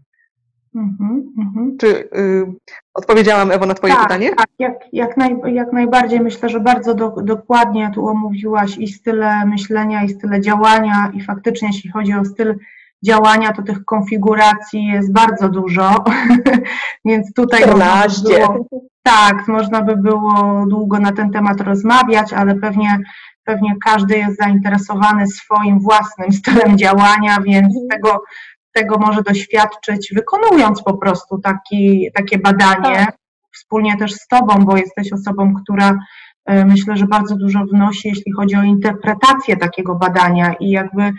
Mm-hmm, Czy y, odpowiedziałam, Ewo, na Twoje tak, pytanie? Tak, jak, jak, naj, jak najbardziej. Myślę, że bardzo do, dokładnie tu omówiłaś i style myślenia, i style działania, i faktycznie, jeśli chodzi o styl działania, to tych konfiguracji jest bardzo dużo, więc tutaj 14. Można by było, tak, można by było długo na ten temat rozmawiać, ale pewnie, pewnie każdy jest zainteresowany swoim własnym stylem działania, więc mhm. tego tego może doświadczyć, wykonując po prostu taki, takie badanie, tak. wspólnie też z Tobą, bo jesteś osobą, która e, myślę, że bardzo dużo wnosi, jeśli chodzi o interpretację takiego badania i jakby,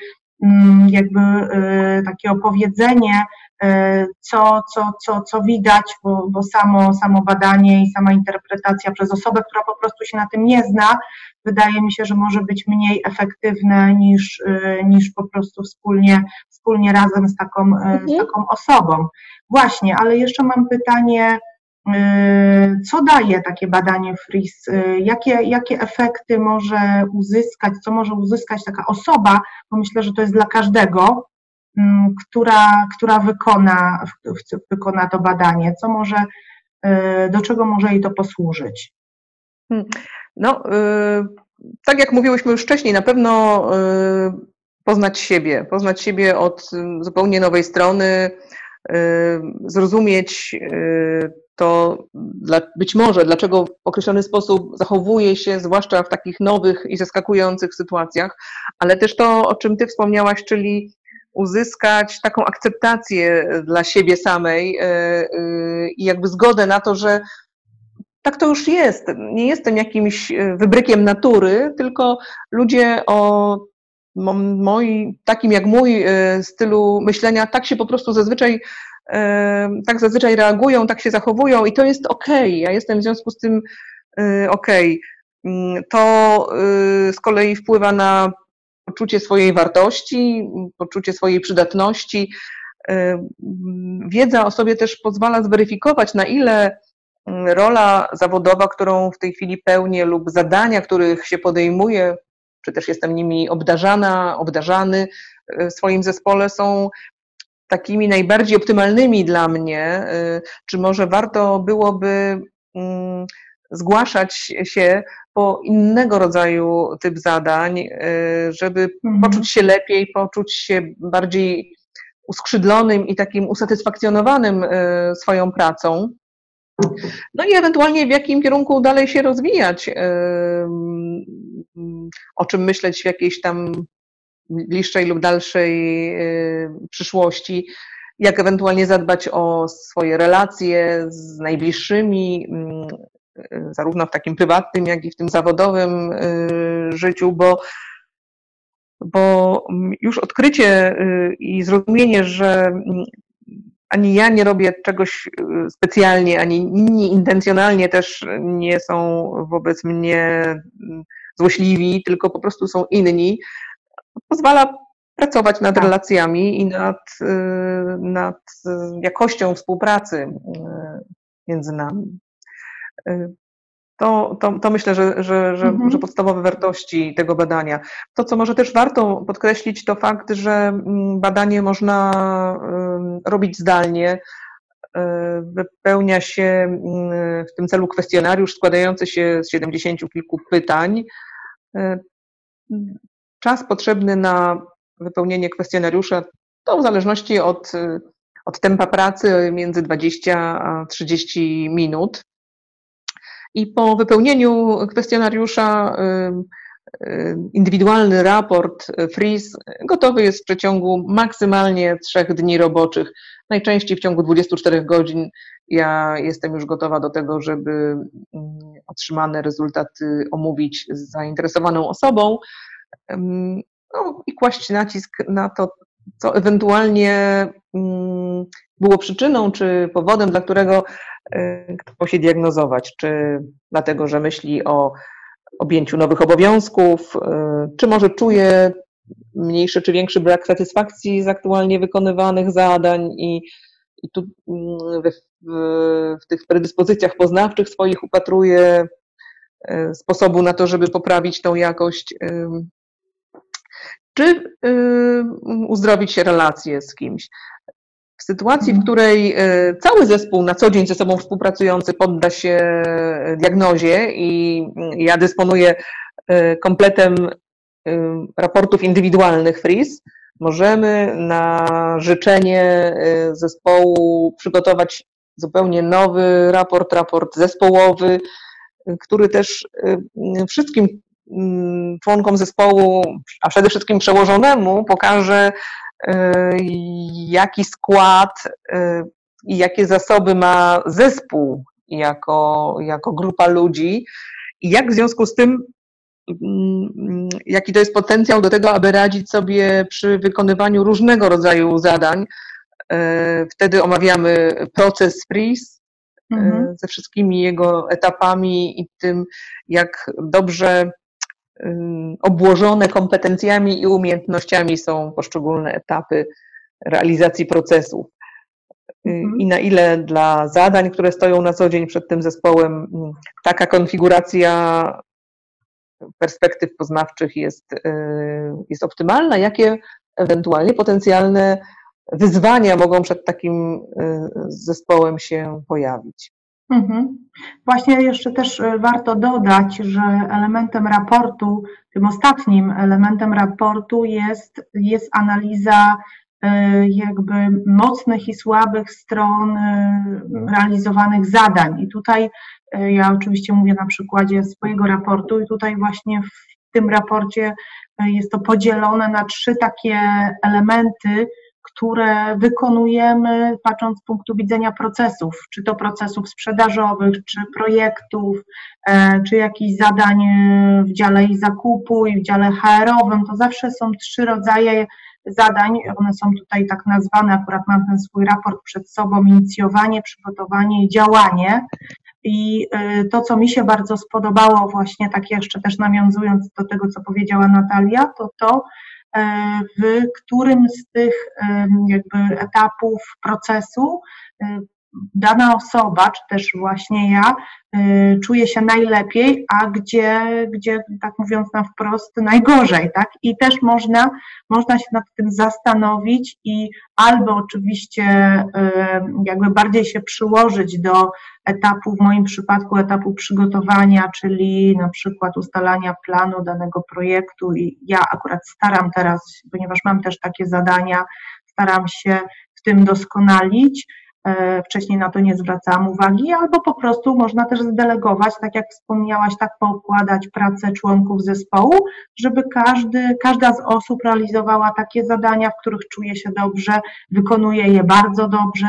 mm, jakby e, takie opowiedzenie, e, co, co, co, co widać, bo, bo samo, samo badanie i sama interpretacja przez osobę, która po prostu się na tym nie zna, wydaje mi się, że może być mniej efektywne niż, y, niż po prostu wspólnie, wspólnie razem z taką, y, mhm. z taką osobą. Właśnie, ale jeszcze mam pytanie, y, co daje takie badanie FRIS? Jakie, jakie efekty może uzyskać, co może uzyskać taka osoba, bo myślę, że to jest dla każdego, mm, która, która wykona, wykona to badanie, co może, do czego może jej to posłużyć? Hmm. No, y, tak jak mówiłyśmy już wcześniej, na pewno y, poznać siebie, poznać siebie od y, zupełnie nowej strony, zrozumieć to być może, dlaczego w określony sposób zachowuje się, zwłaszcza w takich nowych i zaskakujących sytuacjach, ale też to, o czym Ty wspomniałaś, czyli uzyskać taką akceptację dla siebie samej i jakby zgodę na to, że tak to już jest. Nie jestem jakimś e, wybrykiem natury, tylko ludzie o moi, takim jak mój e, stylu myślenia, tak się po prostu zazwyczaj e, tak zazwyczaj reagują, tak się zachowują i to jest. Okay. Ja jestem w związku z tym. Okay. Mm, to z kolei wpływa na poczucie swojej wartości, poczucie swojej przydatności, wiedza o sobie też pozwala zweryfikować, na ile rola zawodowa, którą w tej chwili pełnię, lub zadania, których się podejmuję, czy też jestem nimi obdarzana, obdarzany w swoim zespole, są takimi najbardziej optymalnymi dla mnie, czy może warto byłoby zgłaszać się po innego rodzaju typ zadań, y, żeby mhm. poczuć się lepiej, poczuć się bardziej uskrzydlonym i takim usatysfakcjonowanym swoją pracą. No i ewentualnie w jakim kierunku dalej się rozwijać, o czym myśleć w jakiejś tam bliższej lub dalszej przyszłości, jak ewentualnie zadbać o swoje relacje z najbliższymi, zarówno w takim prywatnym, jak i w tym zawodowym życiu, bo, bo już odkrycie y, i zrozumienie, że ani ja nie robię czegoś y, specjalnie, ani inni intencjonalnie też nie są wobec mnie mm, złośliwi, tylko po prostu są inni, pozwala pracować nad tak. relacjami i nad, nad jakością współpracy między nami. To, to, to myślę, że, że, że, mhm. że podstawowe wartości tego badania. To, co może też warto podkreślić, to fakt, że mm, badanie można robić zdalnie. E, wypełnia się mm, w tym celu kwestionariusz składający się z 70 kilku pytań. E, czas potrzebny na wypełnienie kwestionariusza to w zależności od, od tempa pracy między 20 a 30 minut. I po wypełnieniu kwestionariusza indywidualny raport FRIS gotowy jest w przeciągu maksymalnie trzech dni roboczych. Najczęściej w ciągu 24 godzin ja jestem już gotowa do tego, żeby otrzymane rezultaty omówić z zainteresowaną osobą no, i kłaść nacisk na to, co ewentualnie było przyczyną czy powodem, dla którego kto się diagnozować, czy dlatego, że myśli o objęciu nowych obowiązków, y, czy może czuje mniejszy czy większy brak satysfakcji z aktualnie wykonywanych zadań i, i tu mm, w, w, w tych predyspozycjach poznawczych swoich upatruje y, sposobu na to, żeby poprawić tą jakość, czy uzdrowić się relacje z kimś. Sytuacji, w mhm. której e, cały zespół na co dzień ze sobą współpracujący podda się e, diagnozie i ja dysponuję e, kompletem raportów indywidualnych FRIS, możemy na życzenie zespołu przygotować zupełnie nowy raport, raport zespołowy, który też wszystkim członkom zespołu, a przede wszystkim przełożonemu pokaże, jaki skład i jakie zasoby ma zespół jako, jako grupa ludzi i jak w związku z tym, mm, jaki to jest potencjał do tego, aby radzić sobie przy wykonywaniu różnego rodzaju zadań. Wtedy omawiamy proces freeze mhm. ze wszystkimi jego etapami i tym, jak dobrze obłożone kompetencjami i umiejętnościami są poszczególne etapy realizacji procesów. Mhm. I na ile dla zadań, które stoją na co dzień przed tym zespołem, taka konfiguracja perspektyw poznawczych jest, y, jest optymalna, jakie ewentualnie potencjalne wyzwania mogą przed takim y, zespołem się pojawić. Mhm. Właśnie jeszcze też e, warto dodać, że elementem raportu, tym ostatnim elementem raportu jest, jest analiza e, jakby mocnych i słabych stron e, realizowanych zadań. I tutaj ja oczywiście mówię na przykładzie swojego raportu i tutaj właśnie w tym raporcie jest to podzielone na trzy takie elementy, które wykonujemy, patrząc z punktu widzenia procesów, czy to procesów sprzedażowych, czy projektów, e, czy jakichś zadań w dziale i zakupu i w dziale HR-owym, to zawsze są trzy rodzaje zadań, one są tutaj tak nazwane, akurat mam ten swój raport przed sobą, inicjowanie, przygotowanie i działanie. I e, to, co mi się bardzo spodobało, właśnie tak jeszcze też nawiązując do tego, co powiedziała Natalia, to to, w którym z tych jakby etapów procesu dana osoba, czy też właśnie ja, y, czuje się najlepiej, a gdzie, gdzie tak mówiąc na wprost, najgorzej, tak? I też można, można się nad tym zastanowić i albo oczywiście y, jakby bardziej się przyłożyć do etapu, w moim przypadku etapu przygotowania, czyli na przykład ustalania planu danego projektu i ja akurat staram teraz, ponieważ mam też takie zadania, staram się w tym doskonalić, wcześniej na to nie zwracałam uwagi, albo po prostu można też zdelegować, tak jak wspomniałaś, tak poukładać pracę członków zespołu, żeby każdy, każda z osób realizowała takie zadania, w których czuje się dobrze, wykonuje je bardzo dobrze,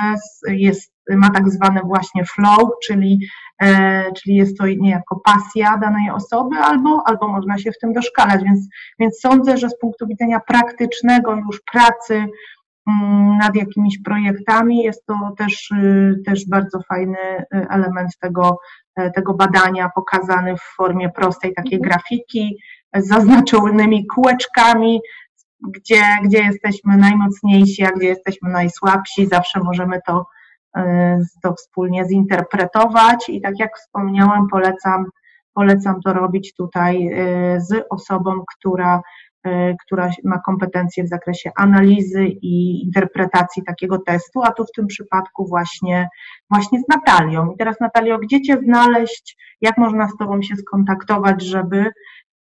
jest, ma tak zwany właśnie flow, czyli, e, czyli jest to niejako pasja danej osoby, albo, albo można się w tym doszkalać, więc, więc sądzę, że z punktu widzenia praktycznego już pracy nad jakimiś projektami. Jest to też, y, też bardzo fajny y, element tego, e, tego badania, pokazany w formie prostej takiej mhm. grafiki z zaznaczonymi kółeczkami, gdzie, gdzie jesteśmy najmocniejsi, a gdzie jesteśmy najsłabsi. Zawsze możemy to, e, to wspólnie zinterpretować i tak jak wspomniałam, polecam, polecam to robić tutaj z osobą, która która ma kompetencje w zakresie analizy i interpretacji takiego testu, a tu w tym przypadku właśnie, właśnie z Natalią. I teraz Natalio, gdzie Cię znaleźć, jak można z Tobą się skontaktować, żeby,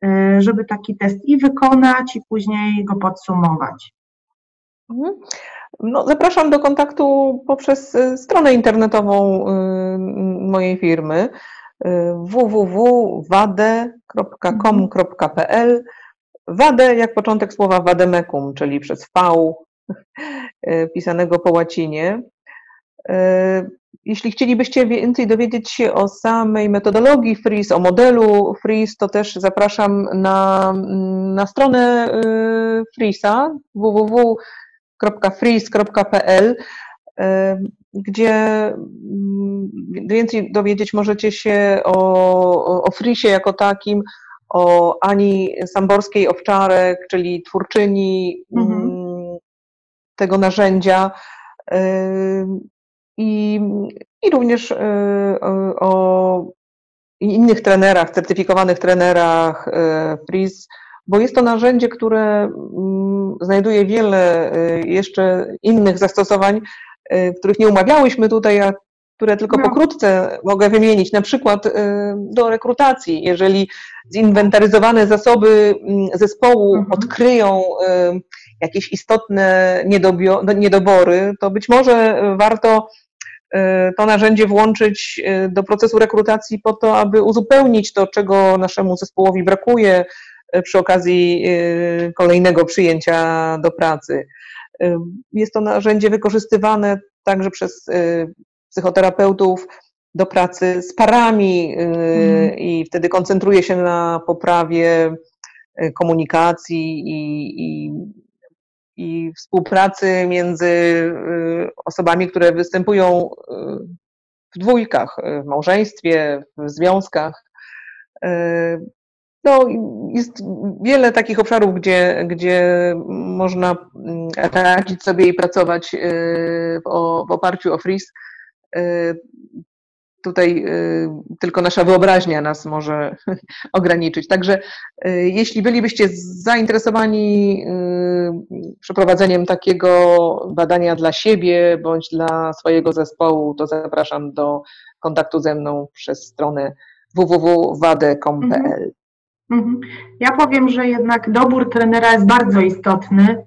e, żeby taki test i wykonać i później go podsumować? Mhm. No, zapraszam do kontaktu poprzez e, stronę internetową mojej firmy www.wade.com.pl Wadę jak początek słowa vademecum, czyli przez V e, pisanego po łacinie. E, jeśli chcielibyście więcej dowiedzieć się o samej metodologii FREEZE, o modelu FREEZE, to też zapraszam na, na stronę e, FREEZA www.freeze.pl, gdzie więcej dowiedzieć możecie się o, o FREEZie jako takim, o Ani Samborskiej-Owczarek, czyli twórczyni mhm. Mm, tego narzędzia i, i również y, o innych trenerach, certyfikowanych trenerach y, Freeze, bo jest to narzędzie, które mm, znajduje wiele y, jeszcze innych zastosowań, których nie umawiałyśmy tutaj, a które tylko no. pokrótce mogę wymienić, na przykład y, do rekrutacji. Jeżeli zinwentaryzowane zasoby mm, zespołu mhm. odkryją y, jakieś istotne niedobory, to być może warto y, to narzędzie włączyć do procesu rekrutacji po to, aby uzupełnić to, czego naszemu zespołowi brakuje przy okazji kolejnego przyjęcia do pracy. Jest to narzędzie wykorzystywane także przez psychoterapeutów do pracy z parami mm. i wtedy koncentruje się na poprawie y, komunikacji i, i, i współpracy między y, osobami, które występują w dwójkach, w małżeństwie, w związkach. No, jest wiele takich obszarów, gdzie, gdzie można mm, radzić sobie i pracować w, w oparciu o FRIS. Y, tutaj y, tylko nasza wyobraźnia nas może ograniczyć. Także y, jeśli bylibyście zainteresowani przeprowadzeniem takiego badania dla siebie bądź dla swojego zespołu, to zapraszam do kontaktu ze mną przez stronę www.wade.com.pl. Mhm. Mhm. Ja powiem, że jednak dobór trenera jest bardzo istotny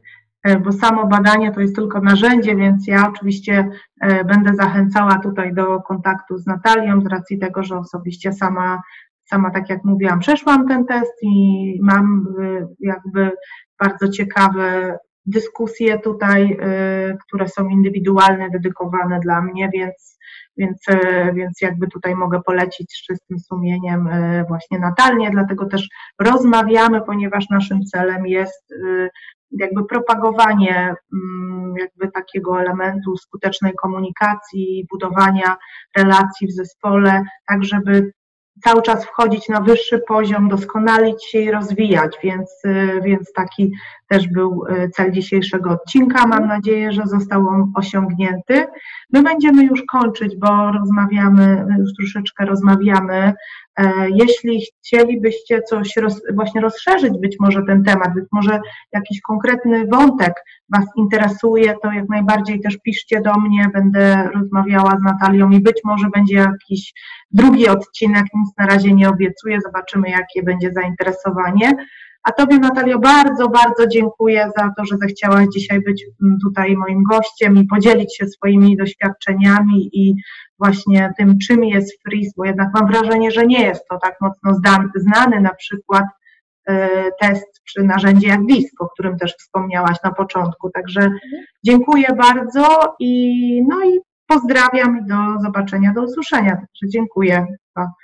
bo samo badanie to jest tylko narzędzie, więc ja oczywiście e, będę zachęcała tutaj do kontaktu z Natalią z racji tego, że osobiście sama, sama tak jak mówiłam, przeszłam ten test i mam e, jakby bardzo ciekawe dyskusje tutaj, które są indywidualne, dedykowane dla mnie, więc, więc, więc jakby tutaj mogę polecić z czystym sumieniem właśnie Natalię, dlatego też rozmawiamy, ponieważ naszym celem jest jakby propagowanie mm, jakby takiego elementu skutecznej komunikacji, budowania relacji w zespole, tak żeby cały czas wchodzić na wyższy poziom, doskonalić się i rozwijać, więc, y, więc taki też był e, cel dzisiejszego odcinka. Mam nadzieję, że został on osiągnięty. My będziemy już kończyć, bo rozmawiamy, już troszeczkę rozmawiamy. E, jeśli chcielibyście coś roz, właśnie rozszerzyć, być może ten temat, być może jakiś konkretny wątek Was interesuje, to jak najbardziej też piszcie do mnie, będę rozmawiała z Natalią i być może będzie jakiś drugi odcinek, nic na razie nie obiecuję, zobaczymy jakie będzie zainteresowanie. A Tobie, Natalio, bardzo, bardzo dziękuję za to, że zechciałaś dzisiaj być mm, tutaj moim gościem i podzielić się swoimi doświadczeniami i właśnie tym, czym jest freeze, bo jednak mam wrażenie, że nie jest to tak mocno znany na przykład y, test czy narzędzie jak DISC, o którym też wspomniałaś na początku. Także dziękuję bardzo i no i pozdrawiam i do zobaczenia, do usłyszenia. Także dziękuję.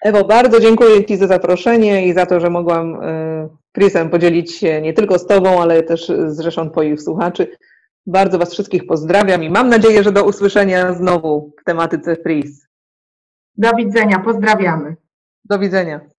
Ewo, bardzo dziękuję Ci za zaproszenie i za to, że mogłam y, Chrisem podzielić się nie tylko z Tobą, ale też z rzeszą Twoich słuchaczy. Bardzo Was wszystkich pozdrawiam i mam nadzieję, że do usłyszenia znowu w tematyce Freeze. Do widzenia, pozdrawiamy. Do widzenia.